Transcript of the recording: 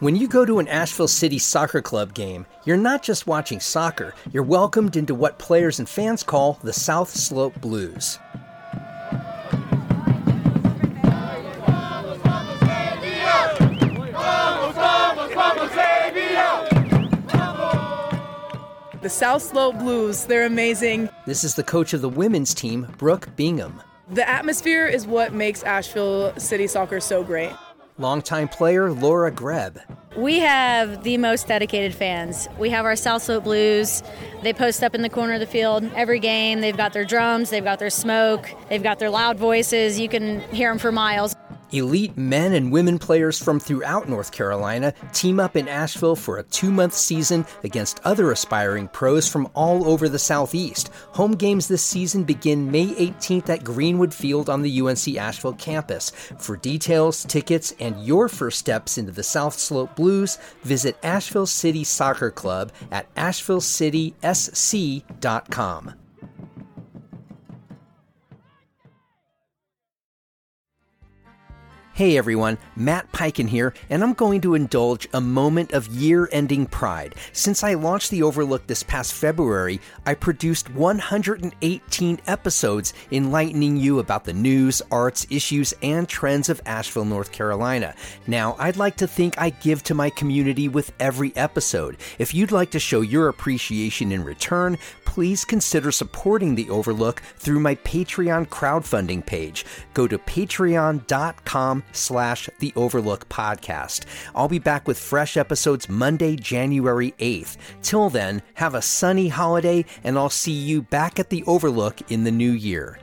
When you go to an Asheville City Soccer Club game, you're not just watching soccer, you're welcomed into what players and fans call the South Slope Blues. The South Slope Blues, they're amazing. This is the coach of the women's team, Brooke Bingham. The atmosphere is what makes Asheville City Soccer so great. Longtime player Laura Greb. We have the most dedicated fans. We have our South Slope Blues. They post up in the corner of the field every game. They've got their drums, they've got their smoke, they've got their loud voices. You can hear them for miles. Elite men and women players from throughout North Carolina team up in Asheville for a two month season against other aspiring pros from all over the Southeast. Home games this season begin May 18th at Greenwood Field on the UNC Asheville campus. For details, tickets, and your first steps into the South Slope Blues, visit Asheville City Soccer Club at ashevillecitysc.com. Hey everyone, Matt Peiken here, and I'm going to indulge a moment of year ending pride. Since I launched The Overlook this past February, I produced 118 episodes enlightening you about the news, arts, issues, and trends of Asheville, North Carolina. Now, I'd like to think I give to my community with every episode. If you'd like to show your appreciation in return, please consider supporting The Overlook through my Patreon crowdfunding page. Go to patreon.com slash The Overlook Podcast. I'll be back with fresh episodes Monday, January 8th. Till then, have a sunny holiday, and I'll see you back at The Overlook in the new year.